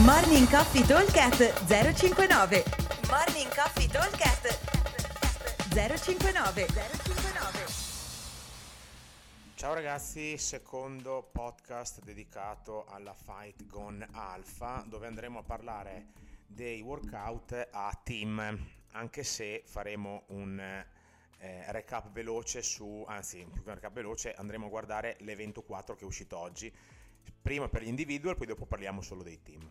Morning Coffee Talkcast 059 Morning Coffee Talkcast 059 059 Ciao ragazzi, secondo podcast dedicato alla Fight Gone Alpha dove andremo a parlare dei workout a team, anche se faremo un eh, recap veloce su, anzi più che un recap veloce andremo a guardare l'evento 4 che è uscito oggi, prima per gli individual, poi dopo parliamo solo dei team.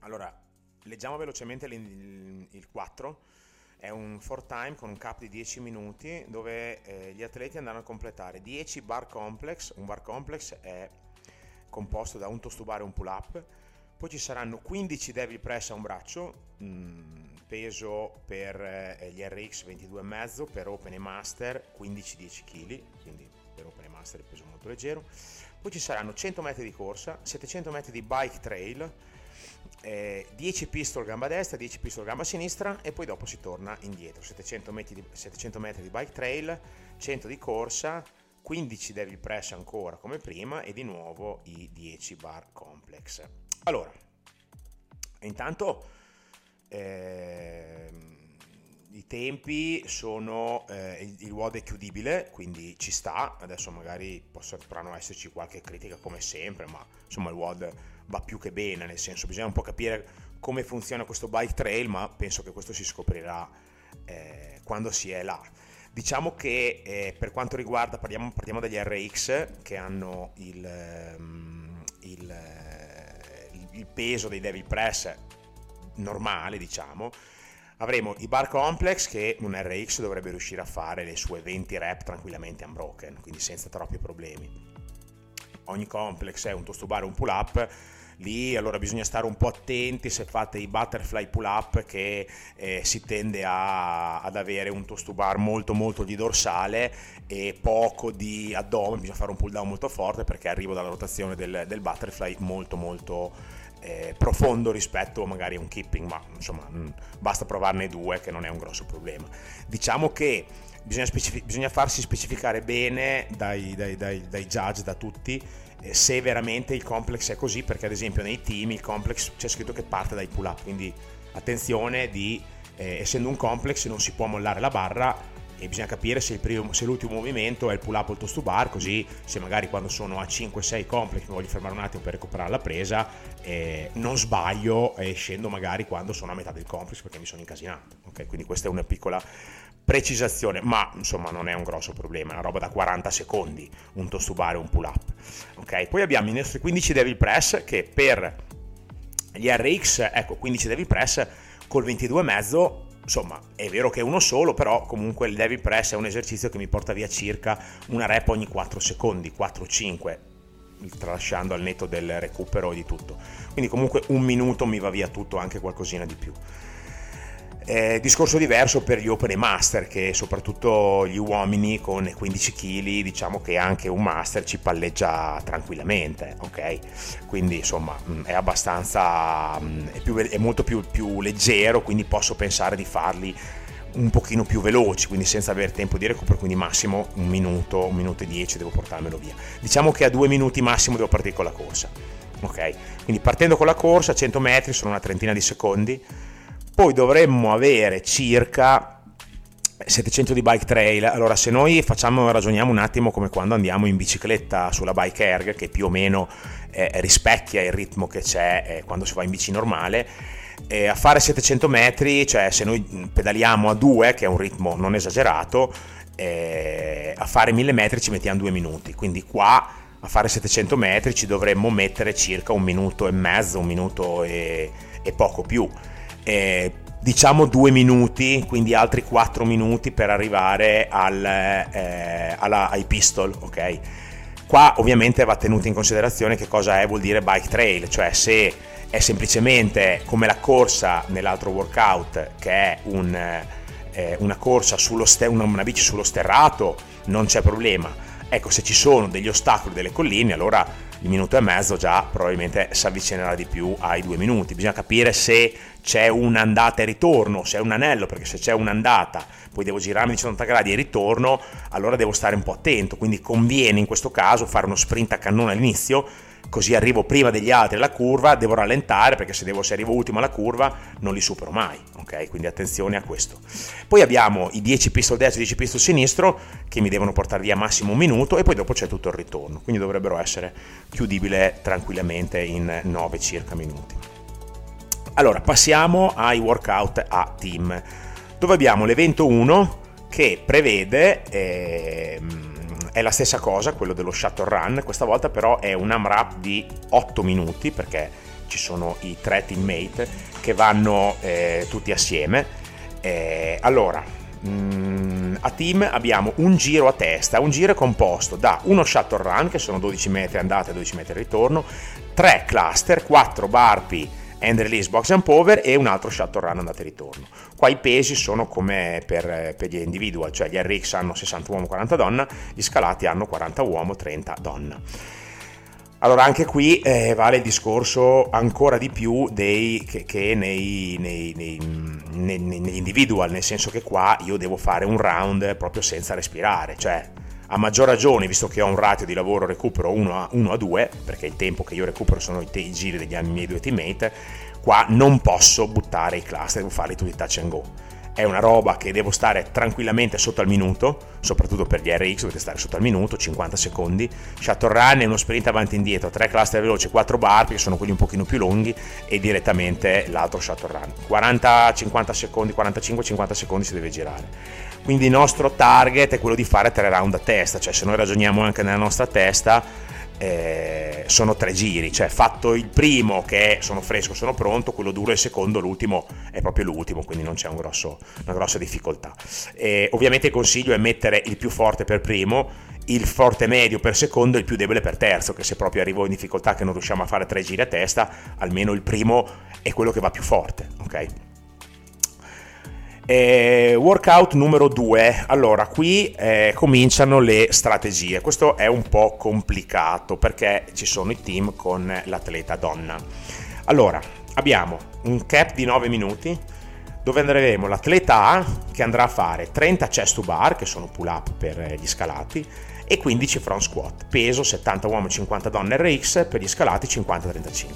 Allora, leggiamo velocemente il 4. È un 4 time con un cap di 10 minuti dove eh, gli atleti andranno a completare 10 bar complex. Un bar complex è composto da un toast to bar e un pull up. Poi ci saranno 15 devil press a un braccio, mh, mm, peso per eh, gli RX 22,5, per Open e Master 15-10 kg, quindi per Open e Master il peso molto leggero. Poi ci saranno 100 metri di corsa, 700 metri di bike trail, eh, 10 pistol gamba destra, 10 pistol gamba sinistra e poi dopo si torna indietro, 700 metri di, 700 metri di bike trail, 100 di corsa, 15 devil press ancora come prima e di nuovo i 10 bar complex. Allora, intanto eh, i tempi sono eh, il, WOD è chiudibile, quindi ci sta, adesso magari potranno esserci qualche critica come sempre, ma insomma il WOD va più che bene, nel senso bisogna un po' capire come funziona questo bike trail, ma penso che questo si scoprirà eh, quando si è là. Diciamo che eh, per quanto riguarda, parliamo, partiamo dagli RX che hanno il, um, il, il, il peso dei Devil Press normale, diciamo, avremo i bar complex che un RX dovrebbe riuscire a fare le sue 20 rep tranquillamente unbroken, quindi senza troppi problemi. Ogni complex è un toast to bar e un pull up lì allora bisogna stare un po' attenti se fate i butterfly pull up che eh, si tende a, ad avere un toast to bar molto molto di dorsale e poco di addome bisogna fare un pull down molto forte perché arrivo dalla rotazione del, del butterfly molto molto eh, profondo rispetto magari a un keeping ma insomma mh, mm, basta provarne due che non è un grosso problema. Diciamo che bisogna, specific- bisogna farsi specificare bene dai, dai, dai, dai judge da tutti eh, se veramente il complex è così, perché ad esempio nei team il complex c'è scritto che parte dai pull up, quindi attenzione di, eh, essendo un complex non si può mollare la barra e bisogna capire se, primo, se, l'ultimo movimento è il pull up o il toast to bar, così se magari quando sono a 5-6 complex mi voglio fermare un attimo per recuperare la presa, eh, non sbaglio e scendo magari quando sono a metà del complex perché mi sono incasinato. Okay? Quindi questa è una piccola precisazione, ma insomma non è un grosso problema, è una roba da 40 secondi, un toast to bar e un pull up. Okay? Poi abbiamo i nostri 15 devil press che per gli RX, ecco 15 devil press col 22,5 insomma è vero che è uno solo però comunque il devil press è un esercizio che mi porta via circa una rep ogni 4 secondi 4-5 tralasciando al netto del recupero e di tutto. Quindi comunque un minuto mi va via tutto anche qualcosina di più eh, discorso diverso per gli open master, che soprattutto gli uomini con 15 kg, diciamo che anche un master ci palleggia tranquillamente, ok? Quindi insomma mm, è abbastanza, mm, è, più, è molto più, più leggero, quindi posso pensare di farli un pochino più veloci, quindi senza avere tempo di recupero, quindi massimo un minuto, un minuto e dieci devo portarmelo via. Diciamo che a due minuti massimo devo partire con la corsa, ok? Quindi partendo con la corsa, 100 metri sono una trentina di secondi, poi dovremmo avere circa 700 di bike trail. Allora, se noi facciamo, ragioniamo un attimo come quando andiamo in bicicletta sulla bike erg, che più o meno eh, rispecchia il ritmo che c'è eh, quando si va in bici normale, eh, a fare 700 metri, cioè se noi pedaliamo a 2, che è un ritmo non esagerato, eh, a fare 1000 metri ci mettiamo 2 minuti. Quindi qua a fare 700 metri ci dovremmo mettere circa un minuto e mezzo, un minuto e, e poco più eh, diciamo due minuti, quindi altri quattro minuti per arrivare al, eh, alla, ai pistol, ok? Qua ovviamente va tenuto in considerazione che cosa è, vuol dire bike trail, cioè se è semplicemente come la corsa nell'altro workout che è un, eh, una corsa sullo ster- una, una bici sullo sterrato, non c'è problema. Ecco, se ci sono degli ostacoli, delle colline, allora il minuto e mezzo già probabilmente si avvicinerà di più ai due minuti. Bisogna capire se c'è un'andata e ritorno, se è un anello, perché se c'è un'andata, poi devo girarmi di 180 gradi e ritorno, allora devo stare un po' attento. Quindi conviene in questo caso fare uno sprint a cannone all'inizio così arrivo prima degli altri alla curva, devo rallentare perché se, devo, se arrivo ultimo alla curva non li supero mai, ok? Quindi attenzione a questo. Poi abbiamo i 10 pistol destro e i 10 pistol sinistro che mi devono portare via massimo un minuto e poi dopo c'è tutto il ritorno, quindi dovrebbero essere chiudibile tranquillamente in 9 circa minuti. Allora, passiamo ai workout a team, dove abbiamo l'evento 1 che prevede... Ehm, è la stessa cosa, quello dello shuttle run, questa volta però è un AMRAP di 8 minuti perché ci sono i tre teammate che vanno eh, tutti assieme. Eh, allora, mh, mm, a team abbiamo un giro a testa, un giro è composto da uno shuttle run che sono 12 metri andata e 12 metri ritorno, 3 cluster, 4 barpi and release box and power e un altro shuttle run andata e ritorno. Qua i pesi sono come per, per, gli individual, cioè gli RX hanno 60 uomo, 40 donna, gli scalati hanno 40 uomo, 30 donna. Allora anche qui eh, vale il discorso ancora di più dei, che, che nei, nei, nei, negli individual, nel senso che qua io devo fare un round proprio senza respirare, cioè a maggior ragione, visto che ho un ratio di lavoro recupero 1 a, 1 a 2, perché il tempo che io recupero sono i, te- i giri degli miei due teammate, qua non posso buttare i cluster, devo farli tutti touch and go. È una roba che devo stare tranquillamente sotto al minuto, soprattutto per gli RX dovete stare sotto al minuto, 50 secondi. Shuttle run è uno sprint avanti e indietro, 3 cluster veloci, 4 bar, che sono quelli un pochino più lunghi, e direttamente l'altro shuttle run. 40-50 secondi, 45-50 secondi si deve girare quindi il nostro target è quello di fare tre round a testa, cioè se noi ragioniamo anche nella nostra testa eh, sono tre giri, cioè fatto il primo che sono fresco, sono pronto, quello duro il secondo, l'ultimo è proprio l'ultimo, quindi non c'è un grosso, una grossa difficoltà. E ovviamente il consiglio è mettere il più forte per primo, il forte medio per secondo e il più debole per terzo, che se proprio arrivo in difficoltà che non riusciamo a fare tre giri a testa, almeno il primo è quello che va più forte, ok? Eh, workout numero 2. Allora, qui eh, cominciano le strategie. Questo è un po' complicato perché ci sono i team con l'atleta donna. Allora, abbiamo un cap di 9 minuti dove andremo l'atleta A che andrà a fare 30 chest to bar, che sono pull up per gli scalati, e 15 front squat, peso 70 uomini 50 donne RX, per gli scalati 50-35.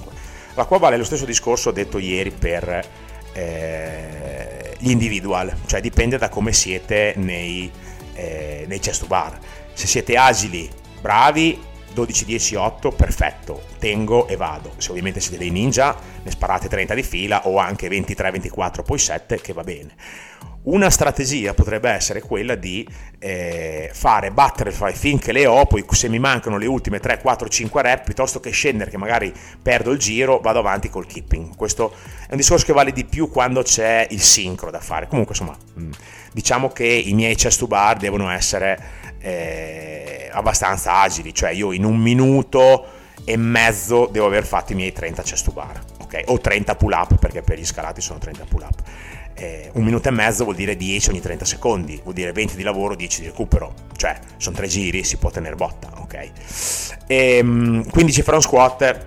La qua vale lo stesso discorso detto ieri per eh, gli individual, cioè dipende da come siete nei, eh, nei chest bar. Se siete agili, bravi, 12-10-8, perfetto, tengo e vado. Se ovviamente siete dei ninja, ne sparate 30 di fila o anche 23-24, poi 7, che va bene. Una strategia potrebbe essere quella di eh, fare butterfly finché le ho, poi se mi mancano le ultime 3, 4, 5 rep, piuttosto che scendere che magari perdo il giro, vado avanti col keeping. Questo è un discorso che vale di più quando c'è il sincro da fare. Comunque, insomma, mm, diciamo che i miei chest to bar devono essere eh, abbastanza agili, cioè io in un minuto e mezzo devo aver fatto i miei 30 chest to bar, ok? O 30 pull up, perché per gli scalati sono 30 pull up eh, un minuto e mezzo vuol dire 10 ogni 30 secondi, vuol dire 20 di lavoro, 10 di recupero, cioè sono tre giri, si può tenere botta, ok? E, 15 front squat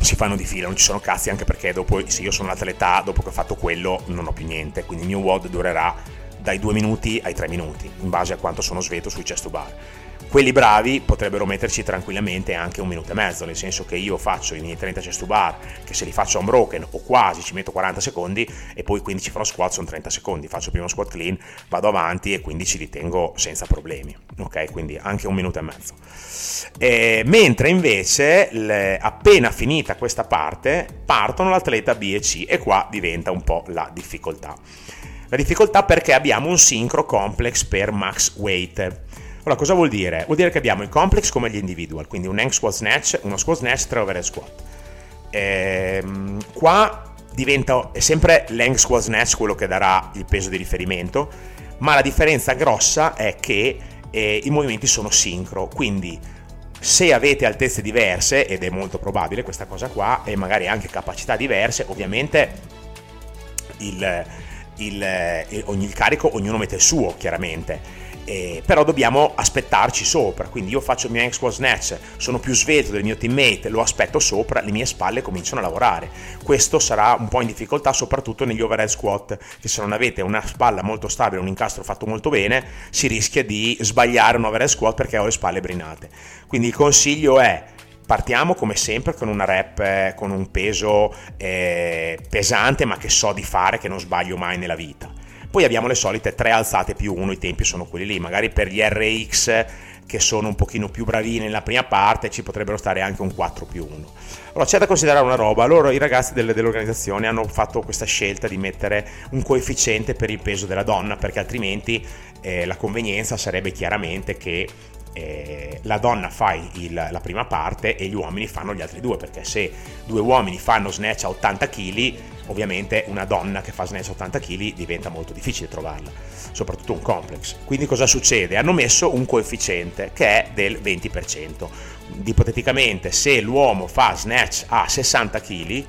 si fanno di fila, non ci sono cazzi anche perché dopo, se io sono all'atleta, dopo che ho fatto quello non ho più niente, quindi il mio WOD durerà dai 2 minuti ai 3 minuti, in base a quanto sono sveto sui chest to bar quelli bravi potrebbero metterci tranquillamente anche un minuto e mezzo, nel senso che io faccio i miei 30 chest to bar, che se li faccio unbroken o quasi ci metto 40 secondi e poi 15 front squat sono 30 secondi, faccio il primo squat clean, vado avanti e quindi ci ritengo senza problemi, ok? Quindi anche un minuto e mezzo. E, mentre invece le, appena finita questa parte partono l'atleta B e C e qua diventa un po' la difficoltà. La difficoltà perché abbiamo un sincro complex per max weight allora, cosa vuol dire? Vuol dire che abbiamo il complex come gli individual, quindi un hang squat snatch, uno squat snatch, tre overhead squat. Ehm, qua diventa è sempre l'hang squat snatch quello che darà il peso di riferimento, ma la differenza grossa è che eh, i movimenti sono sincro, quindi se avete altezze diverse, ed è molto probabile questa cosa qua, e magari anche capacità diverse, ovviamente il, il, il, ogni, il carico ognuno mette il suo, chiaramente eh, però dobbiamo aspettarci sopra, quindi io faccio il mio hang squat snatch, sono più svelto del mio teammate, lo aspetto sopra, le mie spalle cominciano a lavorare. Questo sarà un po' in difficoltà soprattutto negli overhead squat, che se non avete una spalla molto stabile, un incastro fatto molto bene, si rischia di sbagliare un overhead squat perché ho le spalle brinate. Quindi il consiglio è partiamo come sempre con una rep eh, con un peso eh, pesante ma che so di fare, che non sbaglio mai nella vita. Poi abbiamo le solite 3 alzate più 1, i tempi sono quelli lì, magari per gli RX che sono un pochino più bravini nella prima parte ci potrebbero stare anche un 4 più 1. Allora c'è da considerare una roba, loro i ragazzi delle, dell'organizzazione hanno fatto questa scelta di mettere un coefficiente per il peso della donna perché altrimenti eh, la convenienza sarebbe chiaramente che eh, la donna fa il, la prima parte e gli uomini fanno gli altri due, perché se due uomini fanno snatch a 80 kg, ovviamente una donna che fa snatch a 80 kg diventa molto difficile trovarla, soprattutto un complex. Quindi cosa succede? Hanno messo un coefficiente che è del 20%. Ipoteticamente se l'uomo fa snatch a 60 kg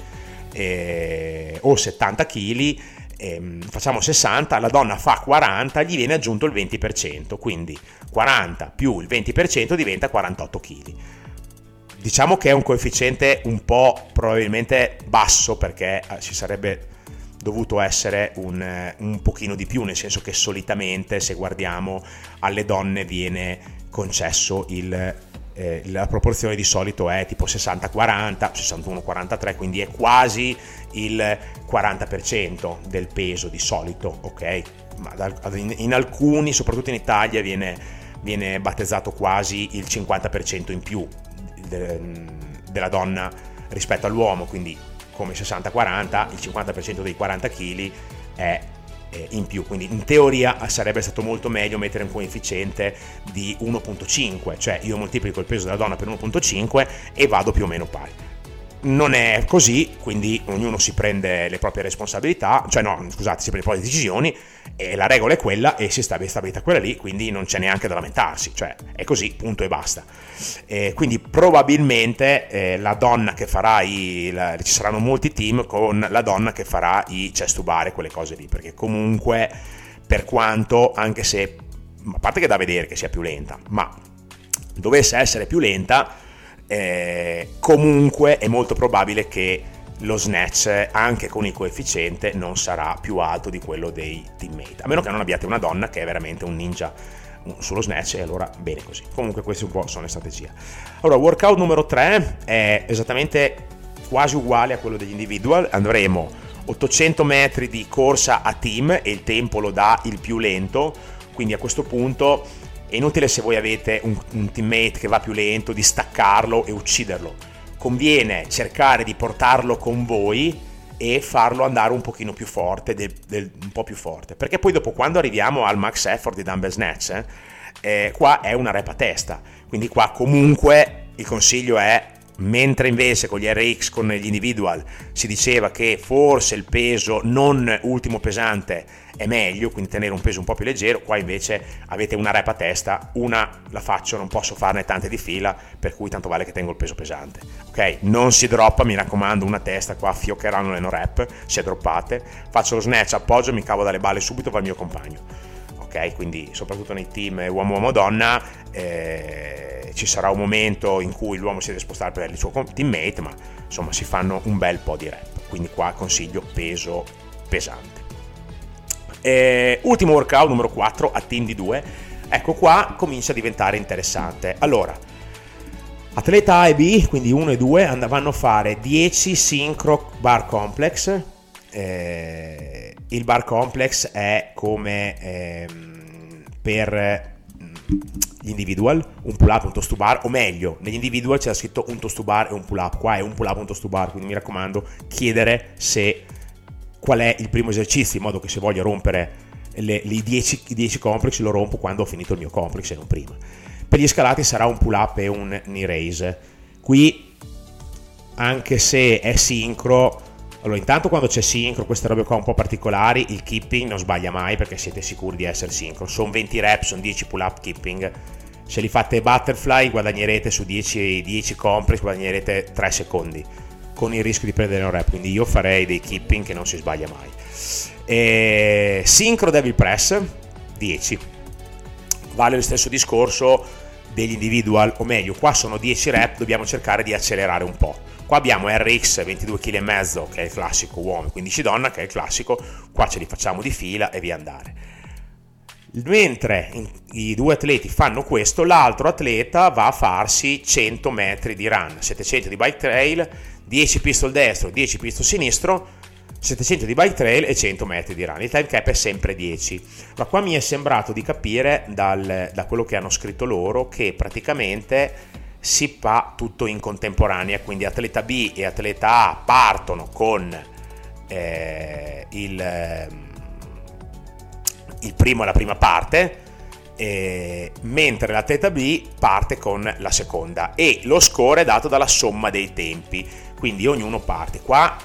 eh, o 70 kg, ehm, facciamo 60, la donna fa 40, gli viene aggiunto il 20%, quindi 40 più il 20% diventa 48 kg. Diciamo che è un coefficiente un po' probabilmente basso perché eh, ci sarebbe dovuto essere un, eh, un pochino di più, nel senso che solitamente se guardiamo alle donne viene concesso il eh, la proporzione di solito è tipo 60-40, 61-43, quindi è quasi il 40% del peso di solito, ok? Ma in alcuni, soprattutto in Italia, viene, viene battezzato quasi il 50% in più della donna rispetto all'uomo, quindi come 60-40, il 50% dei 40 kg è in più, quindi in teoria sarebbe stato molto meglio mettere un coefficiente di 1.5, cioè io moltiplico il peso della donna per 1.5 e vado più o meno pari non è così, quindi ognuno si prende le proprie responsabilità, cioè no, scusate, si prende le proprie decisioni e la regola è quella e si sta stabilita quella lì, quindi non c'è neanche da lamentarsi, cioè è così, punto e basta. E quindi probabilmente eh, la donna che farà i, la, ci saranno molti team con la donna che farà i chest to bar e quelle cose lì, perché comunque per quanto, anche se, a parte che da vedere che sia più lenta, ma dovesse essere più lenta, eh, comunque è molto probabile che lo snatch anche con il coefficiente non sarà più alto di quello dei teammate. A meno che non abbiate una donna che è veramente un ninja sullo snatch e allora bene così. Comunque queste un po' sono le strategie. Allora workout numero 3 è esattamente quasi uguale a quello degli individual. Andremo 800 metri di corsa a team e il tempo lo dà il più lento. Quindi a questo punto è inutile se voi avete un, un teammate che va più lento di staccarlo e ucciderlo. Conviene cercare di portarlo con voi e farlo andare un pochino più forte, del, del, un po' più forte. Perché poi dopo quando arriviamo al max effort di dumbbell snatch, eh, eh, qua è una rep a testa. Quindi qua comunque il consiglio è mentre invece con gli RX, con gli individual, si diceva che forse il peso non ultimo pesante è meglio, quindi tenere un peso un po' più leggero, qua invece avete una rep a testa, una la faccio, non posso farne tante di fila, per cui tanto vale che tengo il peso pesante. Ok, non si droppa, mi raccomando, una testa, qua fioccheranno le no rep, se droppate, faccio lo snatch, appoggio, mi cavo dalle balle subito va il mio compagno. Quindi soprattutto nei team uomo-uomo-donna eh, ci sarà un momento in cui l'uomo si deve spostare per il suo teammate, ma insomma si fanno un bel po' di rep. Quindi qua consiglio peso pesante. Eh, ultimo workout numero 4 a team di 2. Ecco qua comincia a diventare interessante. Allora, atleta A e B, quindi 1 e 2, andavano a fare 10 synchro bar complex. Eh, il bar complex è come ehm, per gli individual, un pull up, un toast to bar, o meglio, negli individual c'era scritto un toast to bar e un pull up, qua è un pull up, un toast to bar, quindi mi raccomando chiedere se qual è il primo esercizio, in modo che se voglio rompere le, i 10, 10 complex lo rompo quando ho finito il mio complex e non prima. Per gli scalati sarà un pull up e un knee raise. Qui, anche se è sincro, allora intanto quando c'è sincro, queste robe qua un po' particolari, il keeping non sbaglia mai perché siete sicuri di essere sincro. Sono 20 reps, sono 10 pull up keeping. Se li fate butterfly guadagnerete su 10, 10 complex, guadagnerete 3 secondi con il rischio di perdere un rep, quindi io farei dei keeping che non si sbaglia mai. E Synchro Devil Press 10. Vale lo stesso discorso degli individual, o meglio, qua sono 10 rep, dobbiamo cercare di accelerare un po'. Qua abbiamo RX 22 kg che è il classico uomo, 15 donna, che è il classico, qua ce li facciamo di fila e via andare. Mentre i due atleti fanno questo, l'altro atleta va a farsi 100 metri di run, 700 di bike trail, 10 pistol destro, 10 pistol sinistro, 700 di bike trail e 100 metri di run. Il time cap è sempre 10. Ma qua mi è sembrato di capire dal, da quello che hanno scritto loro che praticamente si fa tutto in contemporanea, quindi atleta B e atleta A partono con eh, il, il primo e la prima parte, eh, mentre l'atleta B parte con la seconda e lo score è dato dalla somma dei tempi, quindi ognuno parte. Qua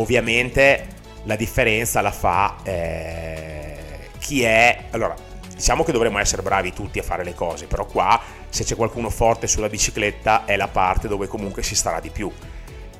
ovviamente la differenza la fa eh, chi è... Allora, diciamo che dovremmo essere bravi tutti a fare le cose, però qua se c'è qualcuno forte sulla bicicletta è la parte dove comunque si starà di più.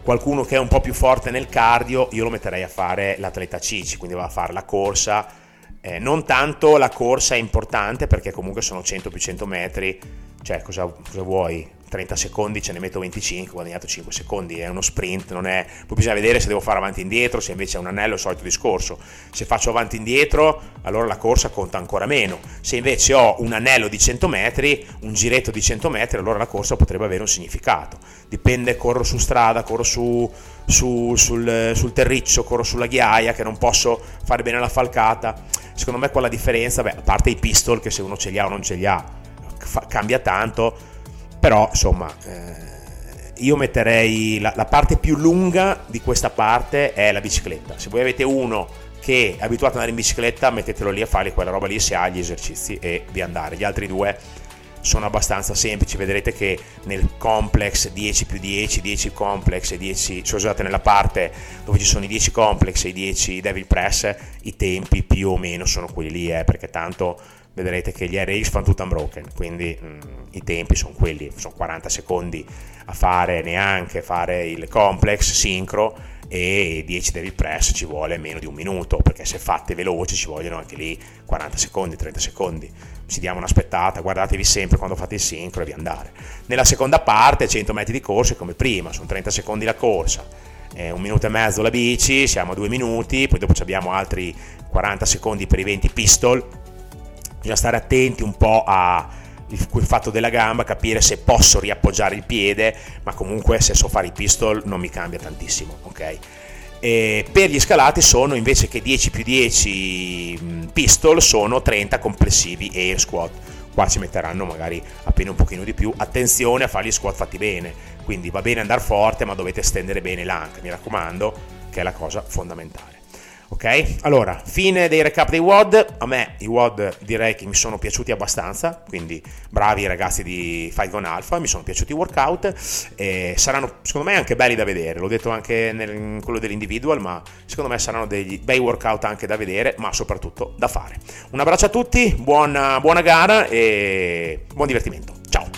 Qualcuno che è un po' più forte nel cardio, io lo metterei a fare l'atleta Cici, quindi va a fare la corsa eh, non tanto la corsa è importante perché comunque sono 100 più 100 metri, cioè cosa, cosa vuoi? 30 secondi ce ne metto 25, ho guadagnato 5 secondi, è uno sprint, non è... poi bisogna vedere se devo fare avanti e indietro, se invece è un anello, il solito discorso. Se faccio avanti e indietro, allora la corsa conta ancora meno. Se invece ho un anello di 100 metri, un giretto di 100 metri, allora la corsa potrebbe avere un significato. Dipende, corro su strada, corro su, su, sul, sul terriccio, corro sulla ghiaia, che non posso fare bene la falcata secondo me qua la differenza, beh, a parte i pistol che se uno ce li ha o non ce li ha, fa, cambia tanto, però insomma eh, io metterei la, la, parte più lunga di questa parte è la bicicletta. Se voi avete uno che è abituato ad andare in bicicletta, mettetelo lì a fare quella roba lì se ha gli esercizi e di andare. Gli altri due sono abbastanza semplici, vedrete che nel complex 10 più 10, 10 complex e 10, cioè scusate, nella parte dove ci sono i 10 complex e i 10 devil press, i tempi più o meno sono quelli lì, eh, perché tanto vedrete che gli RX fanno tutto unbroken, quindi mh, mm, i tempi sono quelli, sono 40 secondi a fare neanche fare il complex sincro e 10 devil press ci vuole meno di un minuto, perché se fatte veloci ci vogliono anche lì 40 secondi, 30 secondi ci diamo un'aspettata, guardatevi sempre quando fate il sincro e vi andare. Nella seconda parte 100 metri di corsa come prima, sono 30 secondi la corsa, eh, un minuto e mezzo la bici, siamo a due minuti, poi dopo abbiamo altri 40 secondi per i 20 pistol, bisogna stare attenti un po' a il fatto della gamba, capire se posso riappoggiare il piede, ma comunque se so fare i pistol non mi cambia tantissimo, ok? E per gli scalati sono invece che 10 più 10 mm, pistol sono 30 complessivi air squat. Qua ci metteranno magari appena un pochino di più. Attenzione a fare gli squat fatti bene. Quindi va bene andare forte ma dovete stendere bene l'anca. Mi raccomando che è la cosa fondamentale Ok? Allora, fine dei recap dei WOD. A me i WOD direi che mi sono piaciuti abbastanza, quindi bravi i ragazzi di Fight Gone Alpha, mi sono piaciuti i workout e saranno secondo me anche belli da vedere. L'ho detto anche in quello dell'individual, ma secondo me saranno dei bei workout anche da vedere, ma soprattutto da fare. Un abbraccio a tutti, buona, buona gara e buon divertimento. Ciao!